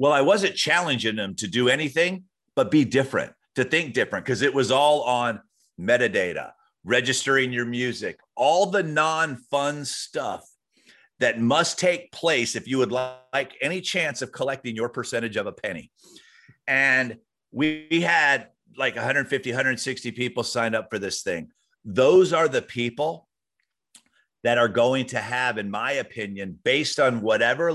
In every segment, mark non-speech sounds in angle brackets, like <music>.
Well, I wasn't challenging them to do anything but be different, to think different, because it was all on metadata, registering your music, all the non fun stuff that must take place if you would like any chance of collecting your percentage of a penny. And we had like 150, 160 people signed up for this thing. Those are the people that are going to have, in my opinion, based on whatever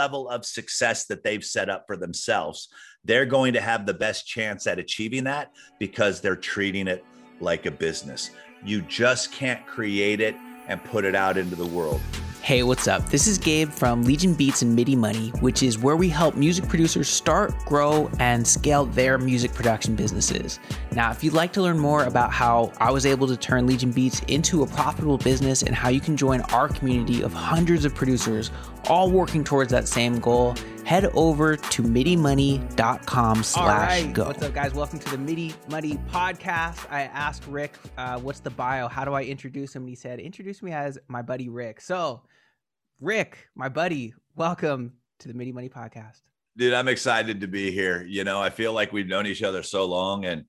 level of success that they've set up for themselves, they're going to have the best chance at achieving that because they're treating it like a business. You just can't create it and put it out into the world. Hey, what's up? This is Gabe from Legion Beats and MIDI Money, which is where we help music producers start, grow, and scale their music production businesses. Now, if you'd like to learn more about how I was able to turn Legion Beats into a profitable business and how you can join our community of hundreds of producers all working towards that same goal, head over to midimoney.com slash go. What's up, guys? Welcome to the MIDI Money podcast. I asked Rick, uh, what's the bio? How do I introduce him? And he said, introduce me as my buddy Rick. So, Rick, my buddy, welcome to the MIDI Money podcast. Dude, I'm excited to be here. You know, I feel like we've known each other so long and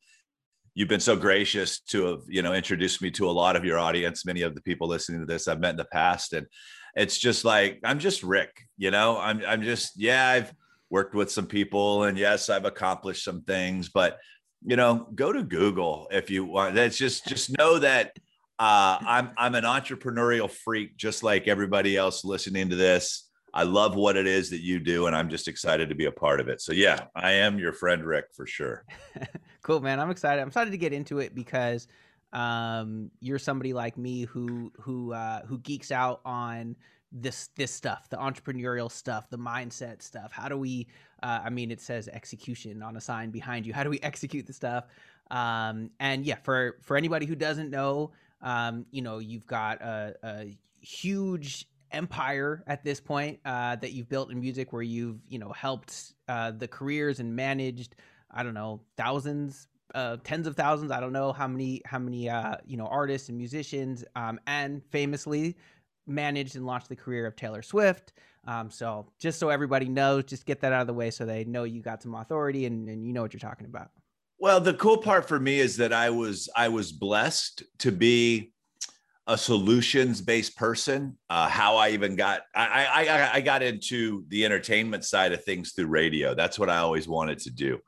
you've been so gracious to have, you know, introduced me to a lot of your audience. Many of the people listening to this I've met in the past. And it's just like i'm just rick you know? I'm i'm just yeah i've worked with some people and yes i've accomplished some things but you know go to google if you want. That's just just know that uh, i'm i'm an entrepreneurial freak just like everybody else listening to this. I love what it is that you do and i'm just excited to be a part of it. So yeah i am your friend rick for sure. <laughs> Cool man. I'm excited. I'm excited to get into it because um, you're somebody like me who who uh, who geeks out on this this stuff, the entrepreneurial stuff, the mindset stuff. How do we? Uh, I mean, it says execution on a sign behind you. How do we <laughs> execute the stuff? Um, and yeah, for for anybody who doesn't know, um, you know, you've got a, a huge empire at this point uh, that you've built in music, where you've you know helped uh, the careers and managed. I don't know thousands, uh, tens of thousands. I don't know how many how many uh, you know artists and musicians, um, and famously managed and launched the career of Taylor Swift. Um, so just so everybody knows, just get that out of the way so they know you got some authority and, and you know what you're talking about. Well, the cool part for me is that I was I was blessed to be a solutions based person. Uh, how I even got I, I I got into the entertainment side of things through radio. That's what I always wanted to do.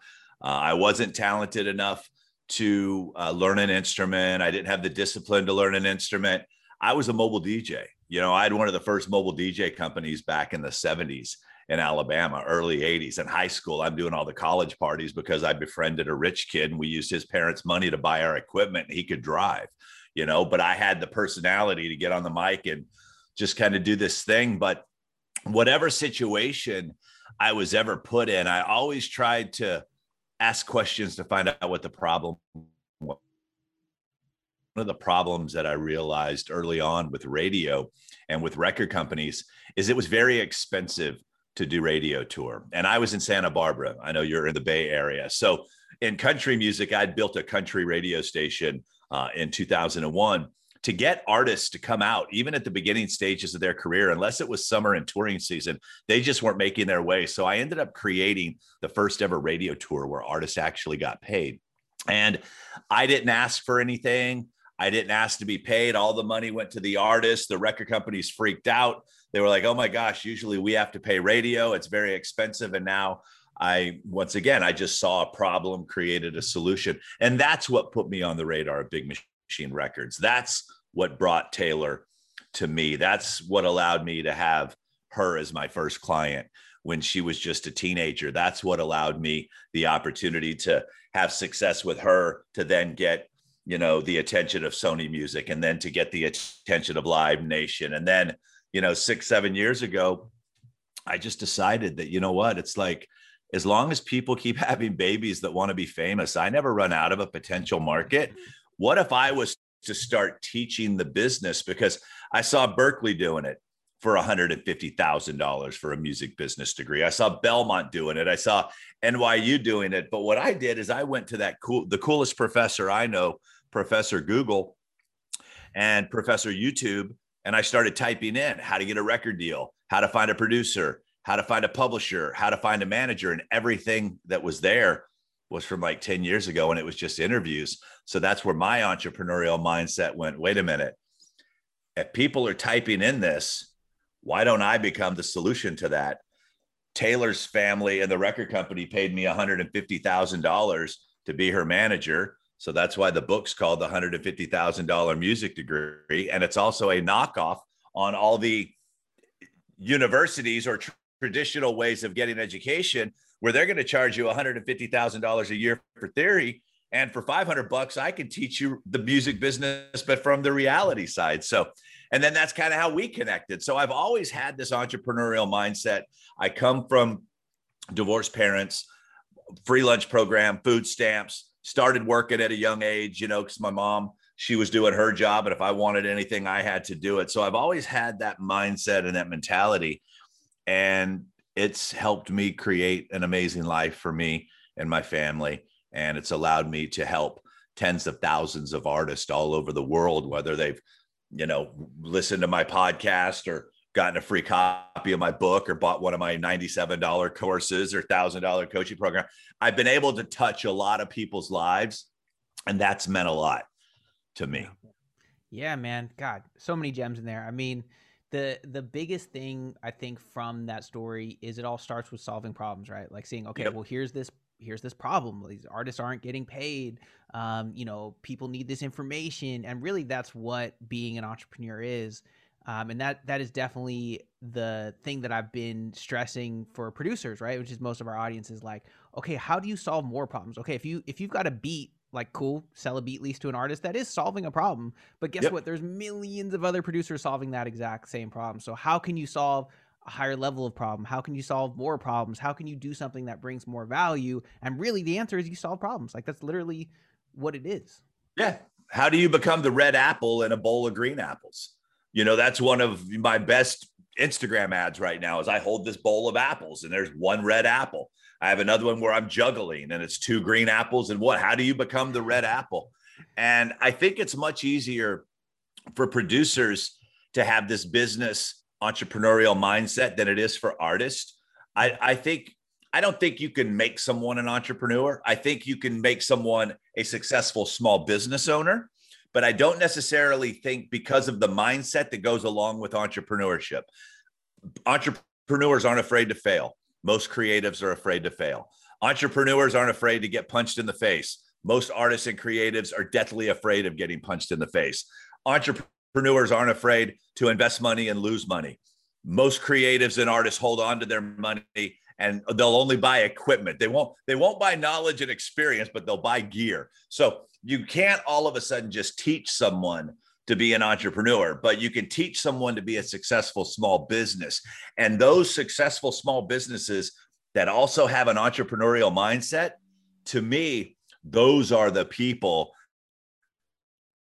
Uh, I wasn't talented enough to uh, learn an instrument. I didn't have the discipline to learn an instrument. I was a mobile DJ. You know, I had one of the first mobile DJ companies back in the 70s in Alabama, early 80s. In high school, I'm doing all the college parties because I befriended a rich kid and we used his parents' money to buy our equipment and he could drive, you know, but I had the personality to get on the mic and just kind of do this thing. But whatever situation I was ever put in, I always tried to ask questions to find out what the problem was. One of the problems that I realized early on with radio and with record companies is it was very expensive to do radio tour. And I was in Santa Barbara. I know you're in the Bay Area. So in country music, I'd built a country radio station uh, in 2001 to get artists to come out, even at the beginning stages of their career, unless it was summer and touring season, they just weren't making their way. So I ended up creating the first ever radio tour where artists actually got paid. And I didn't ask for anything. I didn't ask to be paid. All the money went to the artists. The record companies freaked out. They were like, oh my gosh, usually we have to pay radio. It's very expensive. And now I, once again, I just saw a problem, created a solution. And that's what put me on the radar of Big Machine Records. That's what brought Taylor to me. That's what allowed me to have her as my first client when she was just a teenager. That's what allowed me the opportunity to have success with her to then get you know the attention of Sony Music and then to get the attention of Live Nation and then you know 6 7 years ago I just decided that you know what it's like as long as people keep <laughs> having babies that want to be famous I never run out of a potential market what if I was to start teaching the business because I saw Berkeley doing it for $150,000 for a music business degree. I saw Belmont doing it. I saw NYU doing it. But what I did is I went to that cool, the coolest professor I know, Professor Google and Professor YouTube, and I started typing in how to get a record deal, how to find a producer, how to find a publisher, how to find a manager, and everything that was there was from like 10 years ago and it was just interviews. So that's where my entrepreneurial mindset went. Wait a minute. If people are typing in this, why don't I become the solution to that? Taylor's family and the record company paid me $150,000 to be her manager. So that's why the book's called the $150,000 music degree. And it's also a knockoff on all the universities or tr- traditional ways of getting education where they're going to charge you $150,000 a year for theory. And for 500 bucks, I can teach you the music business, but from the reality side. So, and then that's kind of how we connected. So I've always had this entrepreneurial mindset. I come from divorced parents, free lunch program, food stamps, started working at a young age, you know, because my mom, she was doing her job. And if I wanted anything, I had to do it. So I've always had that mindset and that mentality. And it's helped me create an amazing life for me and my family. And it's allowed me to help tens of thousands of artists all over the world, whether they've, you know, listened to my podcast or gotten a free copy of my book or bought one of my $97 courses or $1,000 coaching program. I've been able to touch a lot of people's lives, and that's meant a lot to me. Yeah, man. God, so many gems in there. I mean, the the biggest thing I think from that story is it all starts with solving problems, right? Like seeing, okay, yep. well, here's this here's this problem. These artists aren't getting paid. Um, you know, people need this information, and really, that's what being an entrepreneur is. Um, and that that is definitely the thing that I've been stressing for producers, right? Which is most of our audience is like, okay, how do you solve more problems? Okay, if you if you've got a beat like cool sell a beat lease to an artist that is solving a problem but guess yep. what? There's millions of other producers solving that exact same problem. So how can you solve a higher level of problem? How can you solve more problems? How can you do something that brings more value? And really the answer is you solve problems. Like that's literally what it is. Yeah. How do you become the red apple in a bowl of green apples? You know that's one of my best instagram ads right now is i hold this bowl of apples and there's one red apple I have another one where I'm juggling and it's two green apples and what? How do you become the red apple? And I think it's much easier for producers to have this business entrepreneurial mindset than it is for artists. I, I think I don't think you can make someone an entrepreneur. I think you can make someone a successful small business owner, but I don't necessarily think because of the mindset that goes along with entrepreneurship. Entrepreneurs aren't afraid to fail. Most creatives are afraid to fail. Entrepreneurs aren't afraid to get punched in the face. Most artists and creatives are deathly afraid of getting punched in the face. Entrepreneurs aren't afraid to invest money and lose money. Most creatives and artists hold on to their money and they'll only buy equipment. They won't they won't buy knowledge and experience, but they'll buy gear. So you can't all of a sudden just teach someone to be an entrepreneur, but you can teach someone to be a successful small business. And those successful small businesses that also have an entrepreneurial mindset, to me, those are the people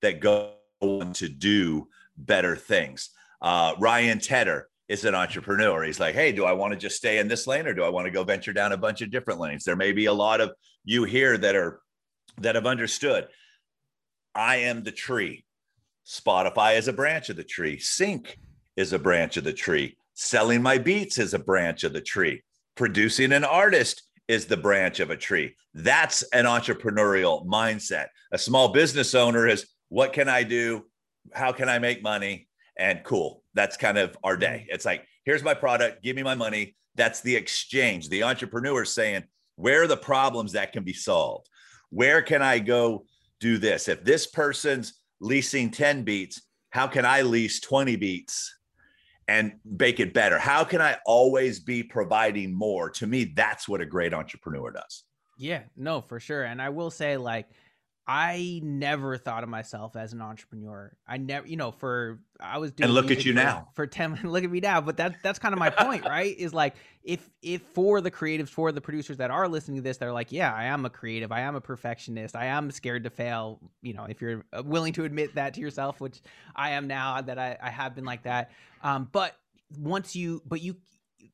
that go on to do better things. Uh, Ryan Tedder is an entrepreneur. He's like, hey, do I want to just stay in this lane or do I want to go venture down a bunch of different lanes? There may be a lot of you here that are that have understood. I am the tree. Spotify is a branch of the tree. Sync is a branch of the tree. Selling my beats is a branch of the tree. Producing an artist is the branch of a tree. That's an entrepreneurial mindset. A small business owner is what can I do? How can I make money? And cool. That's kind of our day. Mm-hmm. It's like, here's my product, give me my money. That's the exchange. The entrepreneur is saying, where are the problems that can be solved? Where can I go do this? If this person's leasing 10 beats, how can I lease 20 beats and make it better? How can I always be providing more? To me, that's what a great entrepreneur does. Yeah, no, for sure. And I will say, like, I never thought of myself as an entrepreneur. I never, you know, for I was doing and look at you for, now for ten. <laughs> Look at me now. But that's that's kind of my point, <laughs> right? Is like if if for the creatives, for the producers that are listening to this, they're like, yeah, I am a creative, I am a perfectionist, I am scared to fail. You know, if you're uh, willing to admit that to yourself, which I am now, that I, I have been like that. Um, but once you, but you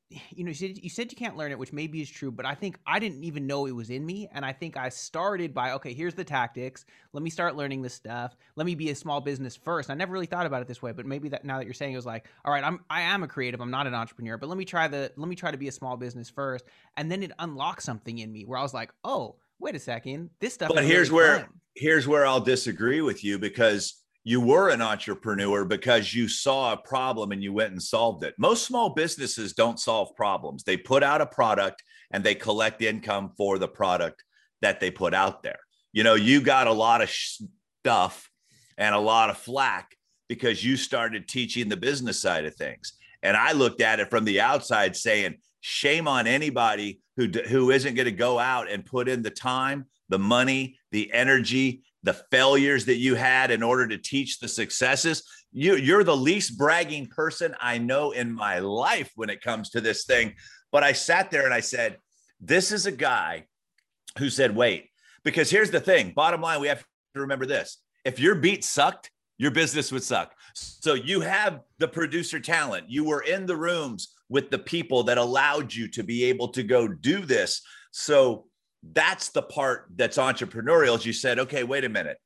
you know, you said, you said you can't learn it, which maybe is true, but I think I didn't even know it was in me. And I think I started by, okay, here's the tactics. Let me start learning this stuff. Let me be a small business first. I never really thought about it this way, but maybe that now that you're saying it was like, all right, I'm, I am a creative. I'm not an entrepreneur, but let me try the, let me try to be a small business first. And then it unlocked something in me where I was like, oh, wait a second, this stuff. But here's really where, fun. here's where I'll disagree with you because you were an entrepreneur because you saw a problem and you went and solved it. Most small businesses don't solve problems. They put out a product and they collect income for the product that they put out there. You know, you got a lot of stuff and a lot of flack because you started teaching the business side of things. And I looked at it from the outside saying, shame on anybody who who isn't going to go out and put in the time, the money, the energy, the failures that you had in order to teach the successes. You, you're the least bragging person I know in my life when it comes to this thing. But I sat there and I said, This is a guy who said, Wait, because here's the thing bottom line, we have to remember this. If your beat sucked, your business would suck. So you have the producer talent. You were in the rooms with the people that allowed you to be able to go do this. So that's the part that's entrepreneurial As you said okay wait a minute.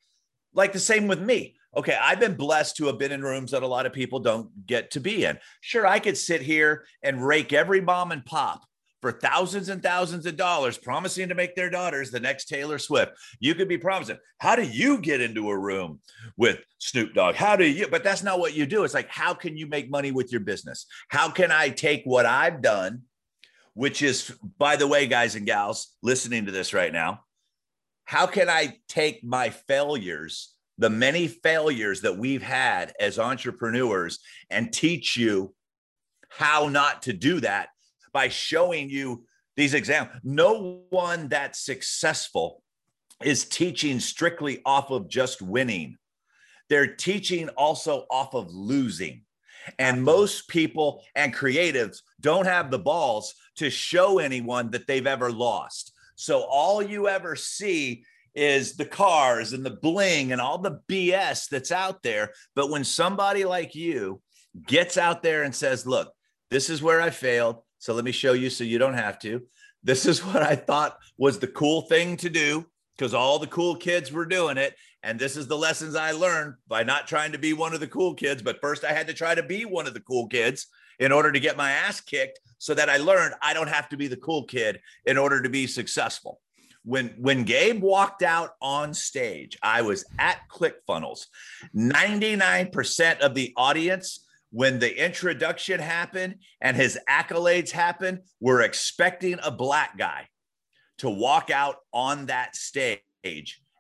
Like the same with me. Okay i've been blessed to have been in rooms that a lot of people don't get to be in. Sure i could sit here and rake every mom and pop for thousands and thousands of dollars promising to make their daughters the next taylor swift. You could be promising. How do you get into a room with snoop dogg? How do you but that's not what you do. It's like how can you make money with your business? How can i take what i've done which is, by the way, guys and gals listening to this right now, how can I take my failures, the many failures that we've had as entrepreneurs, and teach you how not to do that by showing you these examples? No one that's successful is teaching strictly off of just winning. They're teaching also off of losing. And most people and creatives don't have the balls to show anyone that they've ever lost. So all you ever see is the cars and the bling and all the BS that's out there. But when somebody like you gets out there and says, Look, this is where I failed. So let me show you so you don't have to. This is <laughs> what I thought was the cool thing to do because all the cool kids were doing it. And this is the lessons I learned by not trying to be one of the cool kids. But first, I had to try to be one of the cool kids in order to get my ass kicked so that I learned I don't have to be the cool kid in order to be successful. When, when Gabe walked out on stage, I was at ClickFunnels. 99% of the audience, when the introduction happened and his accolades happened, were expecting a black guy to walk out on that stage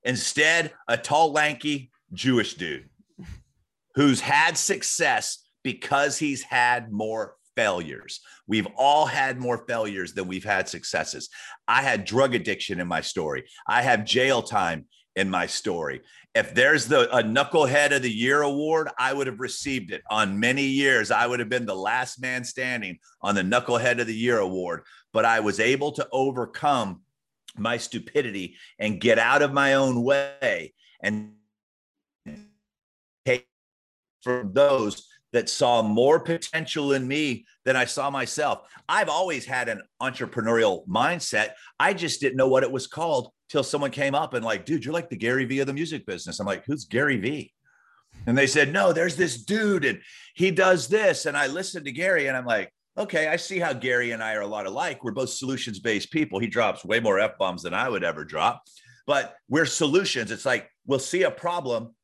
Instead, a tall, lanky Jewish dude who's had success because he's had more failures. We've all had more failures than we've had successes. I had drug addiction in my story. I have jail time in my story. If there's the a knucklehead of the year award, I would have received it on many years. I would have been the last man standing on the knucklehead of the year award, but I was able to overcome my stupidity and get out of my own way and take from those that saw more potential in me than I saw myself. I've always had an entrepreneurial mindset. I just didn't know what it was called till someone came up and like, dude, you're like the Gary Vee of the music business. I'm like, who's Gary Vee? And they said, no, there's this dude and he does this. And I listened to Gary and I'm like, okay, I see how Gary and I are a lot alike. We're both solutions based people. He drops way more F bombs than I would ever drop, but we're solutions. It's like we'll see a problem,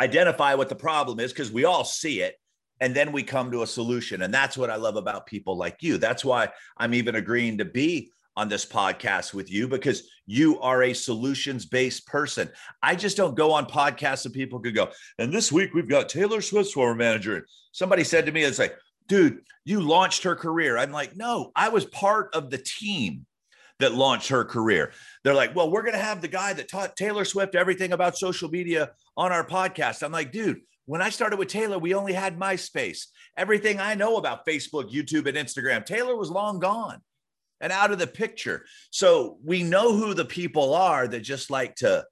identify what the problem is because we all see it. And then we come to a solution. And that's what I love about people like you. That's why I'm even agreeing to be on this podcast with you because you are a solutions based person. I just don't go on podcasts and people could go, and this week we've got Taylor Swift's former manager. Somebody said to me, it's like, dude, you launched her career. I'm like, no, I was part of the team that launched her career. They're like, well, we're going to have the guy that taught Taylor Swift everything about social media on our podcast. I'm like, dude, when I started with Taylor, we only had MySpace. Everything I know about Facebook, YouTube, and Instagram, Taylor was long gone and out of the picture. So we know who the people are that just like to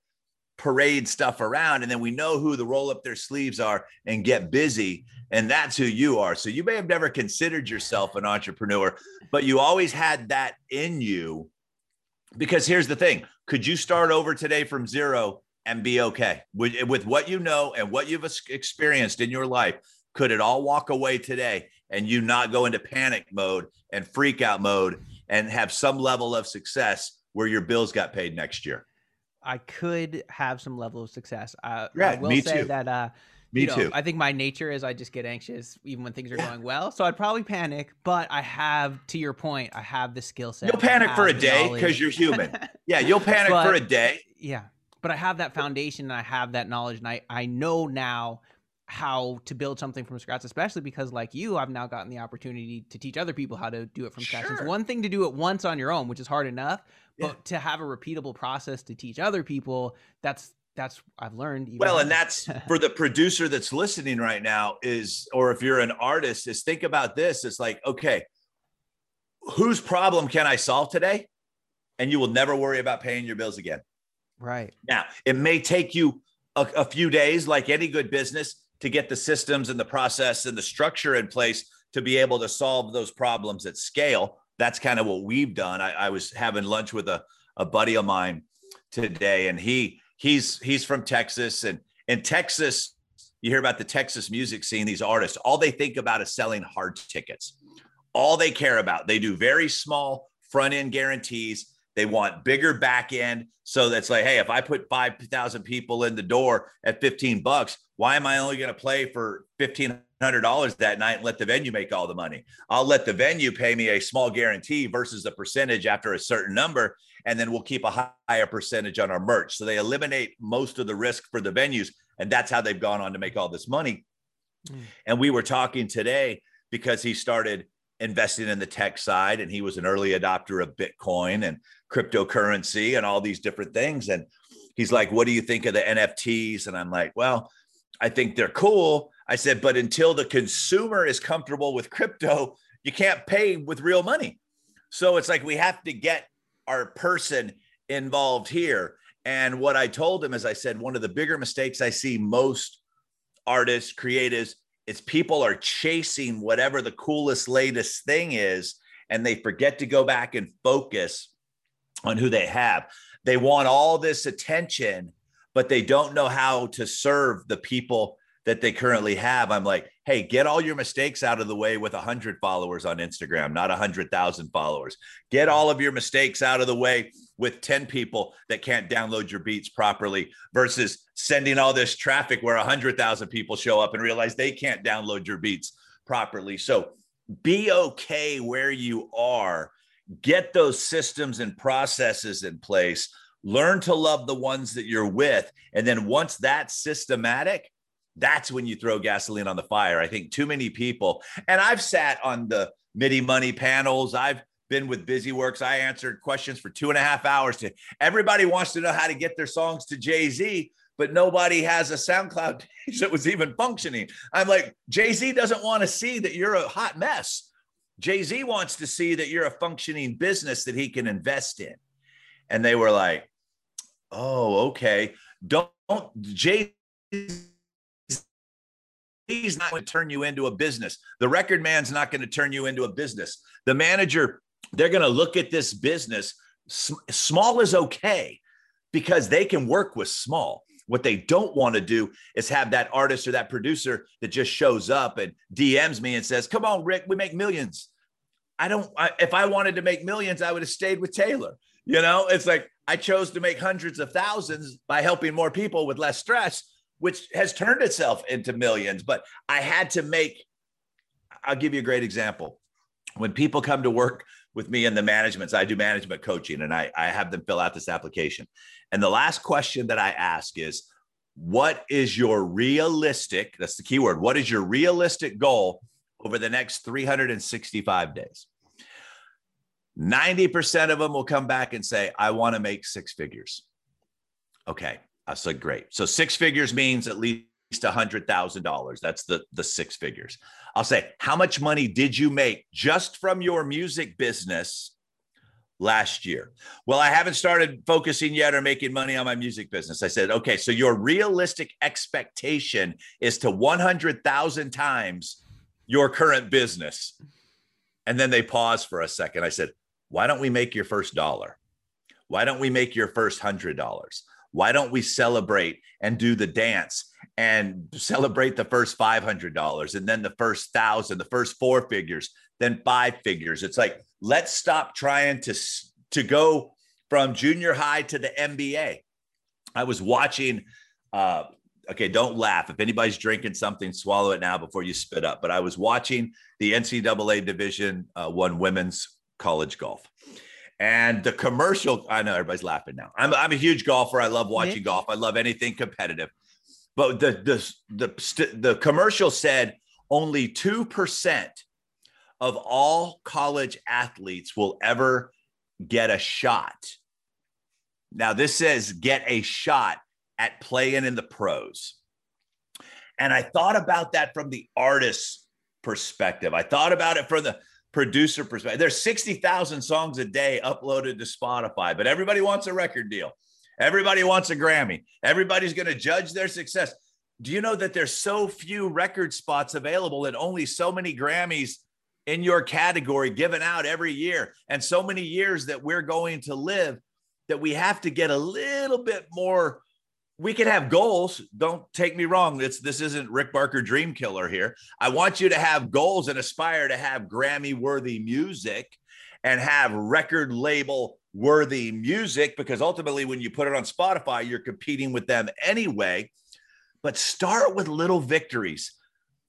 parade stuff around and then we know who the roll up their sleeves are and get busy and that's who you are so you may have never considered yourself an entrepreneur but you always had that in you because here's the thing could you start over today from zero and be okay with, with what you know and what you've experienced in your life could it all walk away today and you not go into panic mode and freak out mode and have some level of success where your bills got paid next year I could have some level of success. Uh, yeah, I will me say too. that uh, me you know, too. I think my nature is I just get anxious even when things are going well. So I'd probably panic, but I have, to your point, I have the skill set. You'll panic for a day because you're human. <laughs> yeah, you'll panic but, for a day. Yeah, but I have that foundation and I have that knowledge, and I I know now how to build something from scratch, especially because, like you, I've now gotten the opportunity to teach other people how to do it from sure. scratch. It's one thing to do it once on your own, which is hard enough, but Yeah. to have a repeatable process to teach other people, that's that's I've learned. even Well, and that's <laughs> for the producer that's listening right now is, or if you're an artist, is think about this. It's like, okay, whose problem can I solve today? And you will never worry about paying your bills again. Right. Now, it may take you a, a few days, like any good business, to get the systems and the process and the structure in place to be able to solve those problems at scale. That's kind of what we've done. I, I was having lunch with a, a buddy of mine today, and he he's he's from Texas, and in Texas, you hear about the Texas music scene. These artists, all they think about is selling hard tickets. All they care about. They do very small front end guarantees. They want bigger back end. So that's like, hey, if I put 5,000 people in the door at 15 bucks, why am I only going to play for $1,500 that night and let the venue make all the money? I'll let the venue pay me a small guarantee versus a percentage after a certain number. And then we'll keep a higher percentage on our merch. So they eliminate most of the risk for the venues. And that's how they've gone on to make all this money. Mm. And we were talking today because he started investing in the tech side and he was an early adopter of Bitcoin and cryptocurrency and all these different things. And he's like, What do you think of the NFTs? And I'm like, Well, I think they're cool. I said, But until the consumer is comfortable with crypto, you can't pay with real money. So it's like we have to get our person involved here. And what I told him is, I said, one of the bigger mistakes I see most artists, creatives, is people are chasing whatever the coolest, latest thing is, and they forget to go back and focus on who they have. They want all this attention, but they don't know how to serve the people that they currently have. I'm like, hey, get all your mistakes out of the way with 100 followers on Instagram, not 100,000 followers. Get all of your mistakes out of the way with 10 people that can't download your beats properly versus sending all this traffic where 100,000 people show up and realize they can't download your beats properly. So be okay where you are, get those systems and processes in place, learn to love the ones that you're with. And then once that's systematic, that's when you throw gasoline on the fire. I think too many people, and I've sat on the MIDI money panels. I've been with Busy Works. I answered questions for two and a half hours. To everybody wants to know how to get their songs to Jay Z, but nobody has a SoundCloud <laughs> page that was even functioning. I'm like, Jay Z doesn't want to see that you're a hot mess. Jay Z wants to see that you're a functioning business that he can invest in. And they were like, oh, okay. Don't, don't Jay He's not going to turn you into a business. The record man's not going to turn you into a business. The manager, they're going to look at this business. Small is okay because they can work with small. What they don't want to do is have that artist or that producer that just shows up and DMs me and says, Come on, Rick, we make millions. I don't, I, if I wanted to make millions, I would have stayed with Taylor. You know, it's like I chose to make hundreds of thousands by helping more people with less stress which has turned itself into millions. But I had to make, I'll give you a great example. When people come to work with me in the managements, I do management coaching and I, I have them fill out this application. And the last question that I ask is, what is your realistic, that's the key word, what is your realistic goal over the next 365 days? 90% of them will come back and say, I want to make six figures. Okay. I said, great. So six figures means at least thousand dollars. That's the the six figures. I'll say, how much money did you make just from your music business last year. Well, I haven't started focusing yet or making money on my music business. I said, okay, so your realistic expectation is to 100,000 times your current business. And then they paused for a second. I said, why don't we make your first dollar? Why don't we make your first hundred dollars? Why don't we celebrate and do the dance and celebrate the first $500 and then the first thousand, the first four figures, then five figures? It's like, let's stop trying to, to go from junior high to the NBA. I was watching, uh, okay, don't laugh. If anybody's drinking something, swallow it now before you spit up. But I was watching the NCAA Division uh, One women's college golf. And the commercial, I know everybody's laughing now. I'm, I'm a huge golfer. I love watching golf. I love anything competitive. But the the the the commercial said only two percent of all college athletes will ever get a shot. Now this says get a shot at playing in the pros. And I thought about that from the artist's perspective. I thought about it from the producer perspective. There's 60,000 songs a day uploaded to Spotify, but everybody wants a record deal. Everybody wants a Grammy. Everybody's going to judge their success. Do you know that there's so few record spots available and only so many Grammys in your category given out every year and so many years that we're going to live that we have to get a little bit more we can have goals. Don't take me wrong. It's this isn't Rick Barker Dream Killer here. I want you to have goals and aspire to have Grammy worthy music and have record label worthy music because ultimately when you put it on Spotify, you're competing with them anyway. But start with little victories.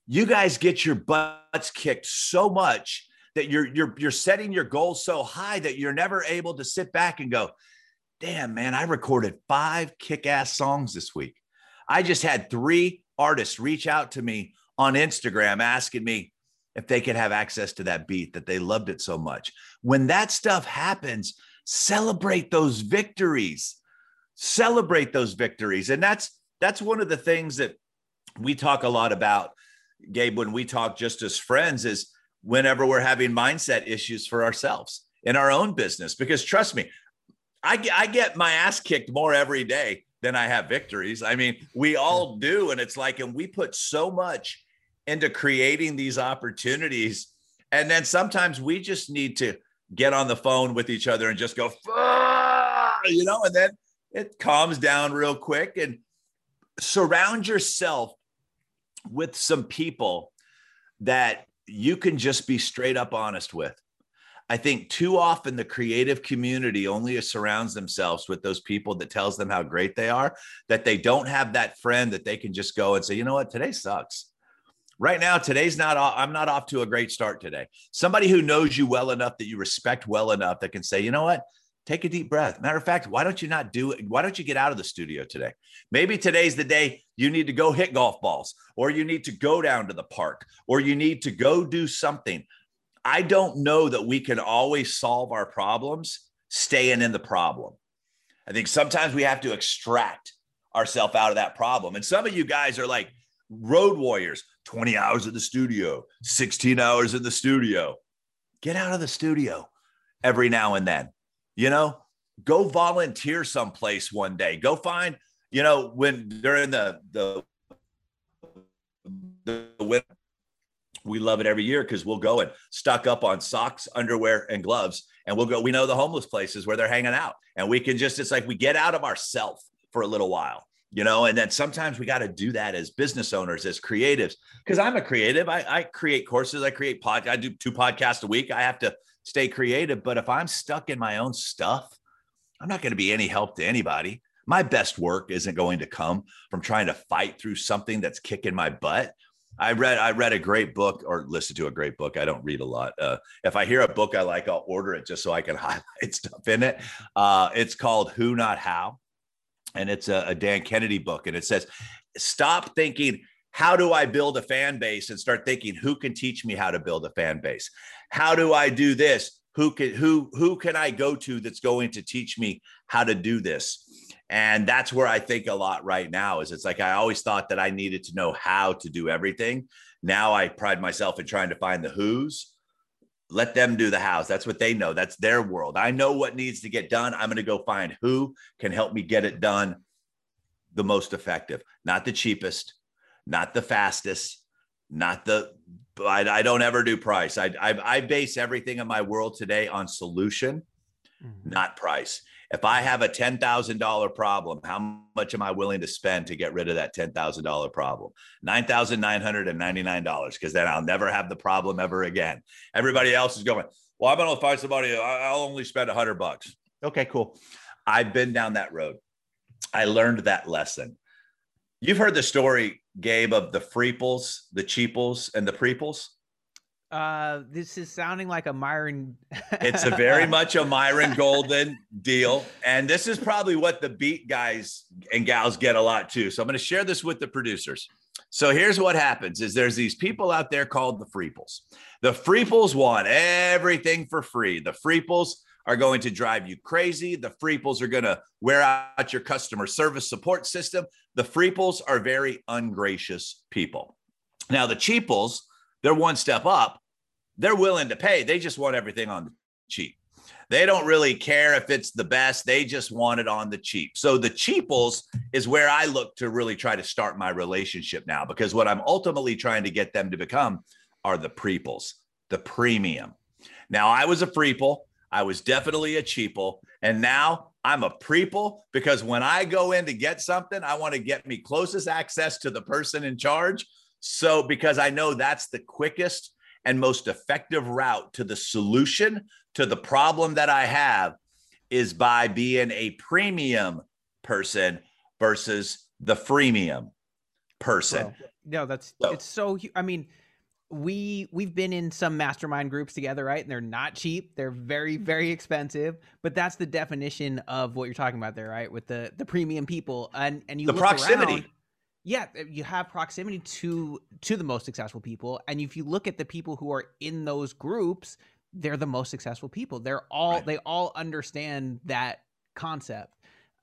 You guys get your butts kicked so much that you're you're you're setting your goals so high that you're never able to sit back and go, damn, man, I recorded five kick ass songs this week. I just had three artists reach out to me on Instagram asking me if they could have access to that beat, that they loved it so much. When that stuff happens, celebrate those victories. Celebrate those victories. And that's that's one of the things that we talk a lot about, Gabe, when we talk just as friends, is whenever we're having mindset issues for ourselves in our own business. Because trust me, I, I get my ass kicked more every day than I have victories. I mean, we all do. And it's like, and we put so much into creating these opportunities. And then sometimes we just need to get on the phone with each other and just go, you know, and then it calms down real quick and surround yourself with some people that you can just be straight up honest with. I think too often the creative community only surrounds themselves with those people that tells them how great they are, that they don't have that friend that they can just go and say, you know what, today sucks. Right now, today's not, I'm not off to a great start today. Somebody who knows you well enough that you respect well enough that can say, you know what, take a deep breath. Matter of fact, why don't you not do it? Why don't you get out of the studio today? Maybe today's the day you need to go hit golf balls, or you need to go down to the park, or you need to go do something. I don't know that we can always solve our problems staying in the problem. I think sometimes we have to extract ourselves out of that problem. And some of you guys are like road warriors 20 hours in the studio, 16 hours in the studio. Get out of the studio every now and then. You know, go volunteer someplace one day. Go find, you know, when during the the the winter we love it every year because we'll go and stock up on socks, underwear, and gloves. And we'll go, we know the homeless places where they're hanging out. And we can just, it's like we get out of ourself for a little while, you know, and then sometimes we got to do that as business owners, as creatives. Cause I'm a creative. I, I create courses, I create pod, I do two podcasts a week. I have to stay creative. But if I'm stuck in my own stuff, I'm not going to be any help to anybody. My best work isn't going to come from trying to fight through something that's kicking my butt I read I read a great book or listened to a great book. I don't read a lot. Uh, if I hear a book I like, I'll order it just so I can <laughs> highlight stuff in it. Uh, it's called Who Not How, and it's a, a Dan Kennedy book, and it says, "Stop thinking." How do I build a fan base and start thinking who can teach me how to build a fan base? How do I do this? Who can who who can I go to that's going to teach me how to do this? And that's where I think a lot right now is it's like I always thought that I needed to know how to do everything. Now I pride myself in trying to find the who's let them do the house. That's what they know. That's their world. I know what needs to get done. I'm going to go find who can help me get it done the most effective, not the cheapest, not the fastest, not the. I, I don't ever do price. I, I I base everything in my world today on solution, mm-hmm. not price. If I have a $10,000 problem, how much am I willing to spend to get rid of that $10,000 problem? $9,999, because then I'll never have the problem ever again. Everybody else is going, well, I'm going to find somebody, I'll only spend a hundred bucks. Okay, cool. I've been down that road. I learned that lesson. You've heard the story, Gabe, of the freeples, the cheaples, and the preeples. Uh, this is sounding like a Myron. <laughs> it's a very much a Myron Golden deal, and this is probably what the beat guys and gals get a lot too. So I'm going to share this with the producers. So here's what happens: is there's these people out there called the freeples. The freeples want everything for free. The freeples are going to drive you crazy. The freeples are going to wear out your customer service support system. The freeples are very ungracious people. Now the cheaples they're one step up. They're willing to pay. They just want everything on the cheap. They don't really care if it's the best. They just want it on the cheap. So the cheaples is where I look to really try to start my relationship now because what I'm ultimately trying to get them to become are the preeples, the premium. Now I was a preeple. I was definitely a cheaple. And now I'm a preeple because when I go in to get something, I want to get me closest access to the person in charge so, because I know that's the quickest and most effective route to the solution to the problem that I have is by being a premium person versus the freemium person. Well, no, that's so. it's so. I mean, we we've been in some mastermind groups together, right? And they're not cheap; they're very very expensive. But that's the definition of what you're talking about there, right? With the the premium people, and and you the proximity. Around, yeah uh, you have proximity to to the most successful people and if you look at the people who are in those groups they're the most successful people they're all right. they all understand that concept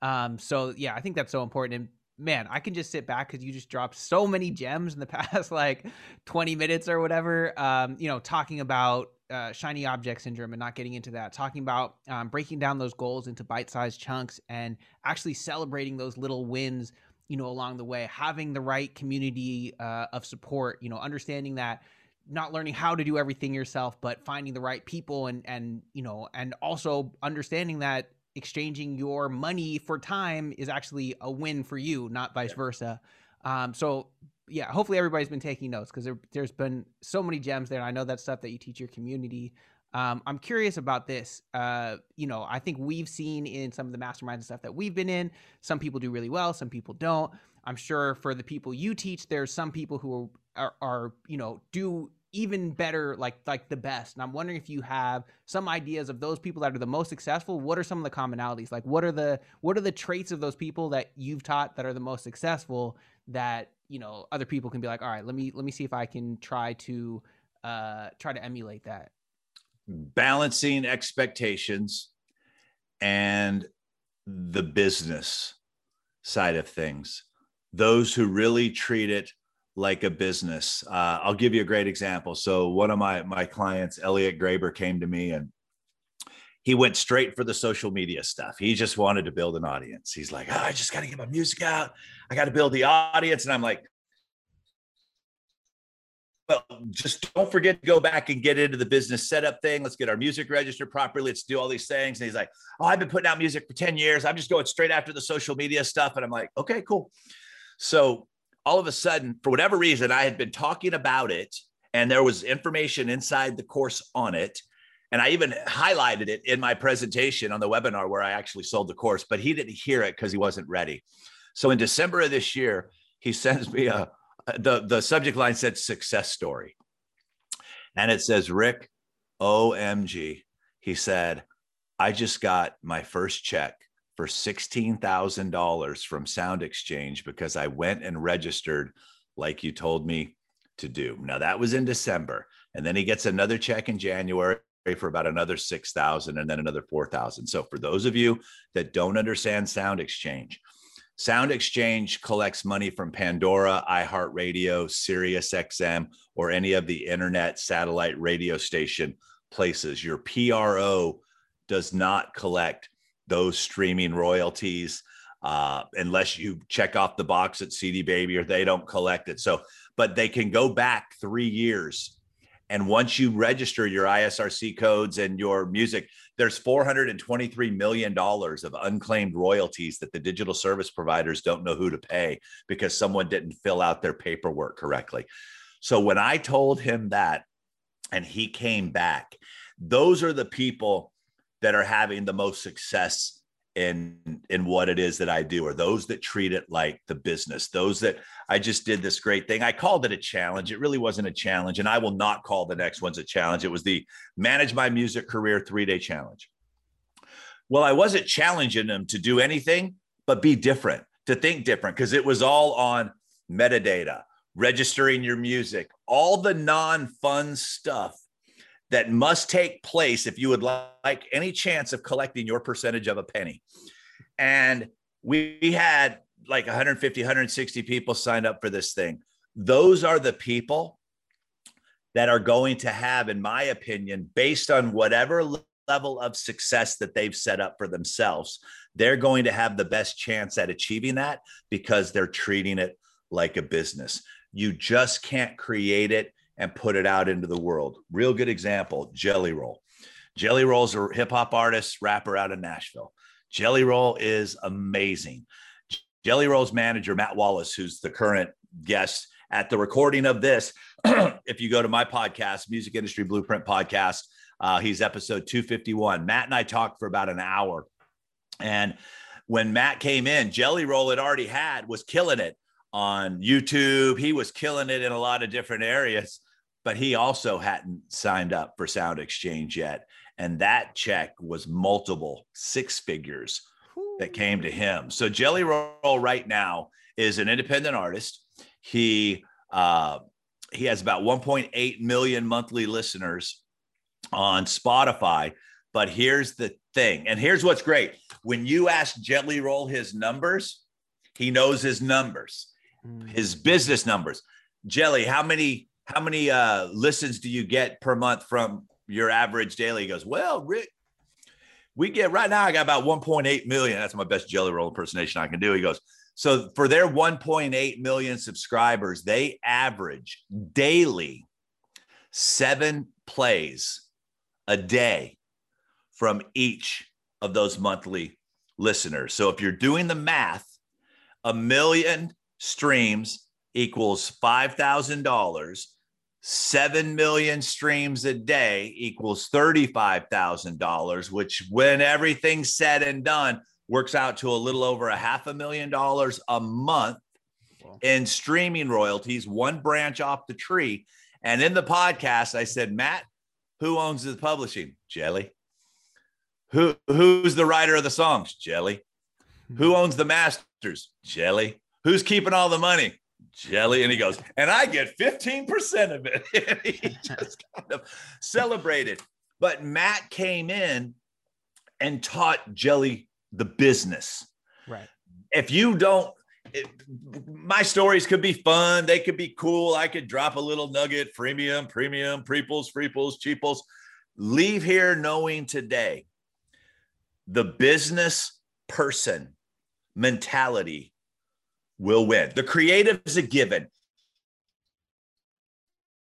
um so yeah i think that's so important and man i can just sit back because you just dropped so many gems in the <laughs> past like 20 minutes or whatever um you know talking about uh, shiny object syndrome and not getting into that talking about um, breaking down those goals into bite-sized chunks and actually celebrating those little wins you know along the way having the right community uh, of support you know understanding that not learning how to do everything yourself but finding the right people and and you know and also understanding that exchanging your money for time is actually a win for you not vice yeah. versa um, so yeah hopefully everybody's been taking notes because there, there's been so many gems there and i know that stuff that you teach your community um, I'm curious about this. Uh, you know, I think we've seen in some of the masterminds and stuff that we've been in, some people do really well, some people don't. I'm sure for the people you teach, there's some people who are, are, are you know, do even better, like like the best. And I'm wondering if you have some ideas of those people that are the most successful. What are some of the commonalities? Like, what are the what are the traits of those people that you've taught that are the most successful? That you know, other people can be like, all right, let me let me see if I can try to uh, try to emulate that balancing expectations and the business side of things. Those who really treat it like a business. Uh, I'll give you a great example. So one of my my clients, Elliot Graber, came to me and he went straight for the social media stuff. He just wanted to build an audience. He's like, oh, I just got to get my music out. I got to build the audience. And I'm like, well, just don't forget to go back and get into the business setup thing. Let's get our music registered properly. Let's do all these things. And he's like, Oh, I've been putting out music for 10 years. I'm just going straight after the social media stuff. And I'm like, Okay, cool. So all of a sudden, for whatever reason, I had been talking about it and there was information inside the course on it. And I even highlighted it in my presentation on the webinar where I actually sold the course, but he didn't hear it because he wasn't ready. So in December of this year, he <laughs> sends me a, the the subject line said success story. And it says rick omg he said i just got my first check for $16000 from sound exchange because i went and registered like you told me to do. Now that was in december. And then he gets another check in january for about another 6000 and then another 4000 so for those of you that don't understand sound exchange Sound Exchange collects money from Pandora, iHeartRadio, SiriusXM, or any of the internet satellite radio station places. Your PRO does not collect those streaming royalties uh, unless you check off the box at CD Baby or they don't collect it. So, but they can go back three years. And once you register your ISRC codes and your music, there's $423 million of unclaimed royalties that the digital service providers don't know who to pay because someone didn't fill out their paperwork correctly. So when I told him that and he came back, those are the people that are having the most success in in what it is that I do, or those that treat it like the business, those that I just did this great thing. I called it a challenge. It really wasn't a challenge, and I will not call the next one's a challenge. It was the manage my music career three day challenge. Well, I wasn't challenging them to do anything but be different, to think different, because it was all on metadata, registering your music, all the non fun stuff that must take place if you would like any chance of collecting your percentage of a penny. And we had like 150, 160 people signed up for this thing. Those are the people that are going to have, in my opinion, based on whatever level of success that they've set up for themselves, they're going to have the best chance at achieving that because they're treating it like a business. You just can't create it and put it out into the world. Real good example Jelly Roll. Jelly Roll's a hip hop artist, rapper out of Nashville. Jelly Roll is amazing. Jelly Roll's manager, Matt Wallace, who's the current guest at the recording of this, <clears throat> if you go to my podcast, Music Industry Blueprint Podcast, uh, he's episode 251. Matt and I talked for about an hour. And when Matt came in, Jelly Roll had already had, was killing it on YouTube. He was killing it in a lot of different areas but he also hadn't signed up for Sound Exchange yet. And that check was multiple six figures that came to him. So Jelly Roll right now is an independent artist. He uh, he has about 1.8 million monthly listeners on Spotify. But here's the thing, and here's what's great: when you ask Jelly Roll his numbers, he knows his numbers, mm. his business numbers. Jelly, how many how many uh, listens do you get per month from your average daily? He goes, well, Rick, we get right now, I got about 1.8 million. That's my best jelly roll impersonation I can do. He goes, so for their 1.8 million subscribers, they average daily seven plays a day from each of those monthly listeners. So if you're doing the math, a million streams equals $5,000 7 million streams a day equals $35,000, which, when everything's said and done, works out to a little over a half a million dollars a month in streaming royalties, one branch off the tree. And in the podcast, I said, Matt, who owns the publishing? Jelly. Who, who's the writer of the songs? Jelly. Who hmm. owns the masters? Jelly. Who's keeping all the money? Jelly. And he goes, and I get 15% of it. <laughs> he <laughs> just kind of celebrated. But Matt came in and taught Jelly the business. Right. If you don't, it, my stories could be fun. They could be cool. I could drop a little nugget, freemium, premium, preeples, freeples, cheaples. Leave here knowing today the business person mentality will win. The creative is a given.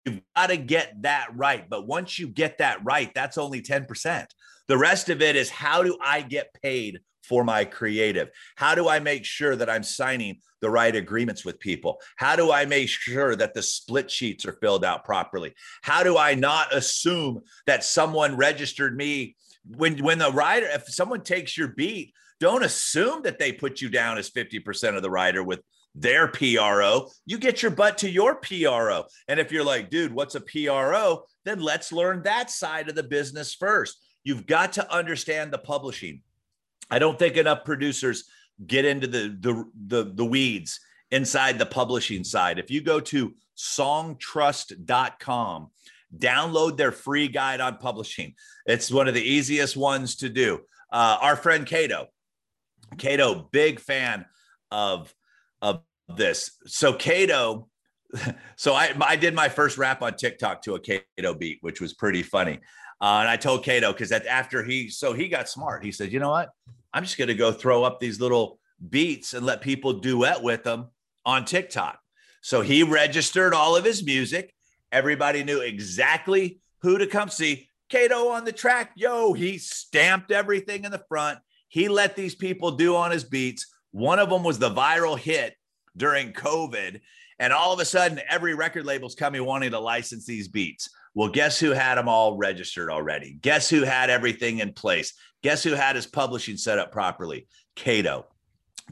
You've got to get that right. But once you get that right, that's only 10%. The rest of it is how do I get paid for my creative? How do I make sure that I'm signing the right agreements with people? How do I make sure that the split sheets are filled out properly? How do I not assume that someone registered me when when the writer if someone takes your beat don't assume that they put you down as 50% of the rider with their PRO. You get your butt to your PRO. And if you're like, dude, what's a PRO? Then let's learn that side of the business first. You've got to understand the publishing. I don't think enough producers get into the the the, the weeds inside the publishing side. If you go to songtrust.com, download their free guide on publishing. It's one of the easiest ones to do. Uh, our friend Kato, Kato, big fan of of this. So Kato, <laughs> so I I did my first rap on TikTok to a Kato beat, which was pretty funny. Uh, and I told Kato because that after he so he got smart. He said, you know what? I'm just to go throw up these little beats and let people duet with them on TikTok. So he registered all of his music. Everybody knew exactly who to come see. Kato on the track, yo, he stamped everything in the front. He let these people do on his beats. One of them was the viral hit during COVID. And all of a sudden, every record label's coming wanting to license these beats. Well, guess who had them all registered already? Guess who had everything in place? Guess who had his publishing set up properly? Kato.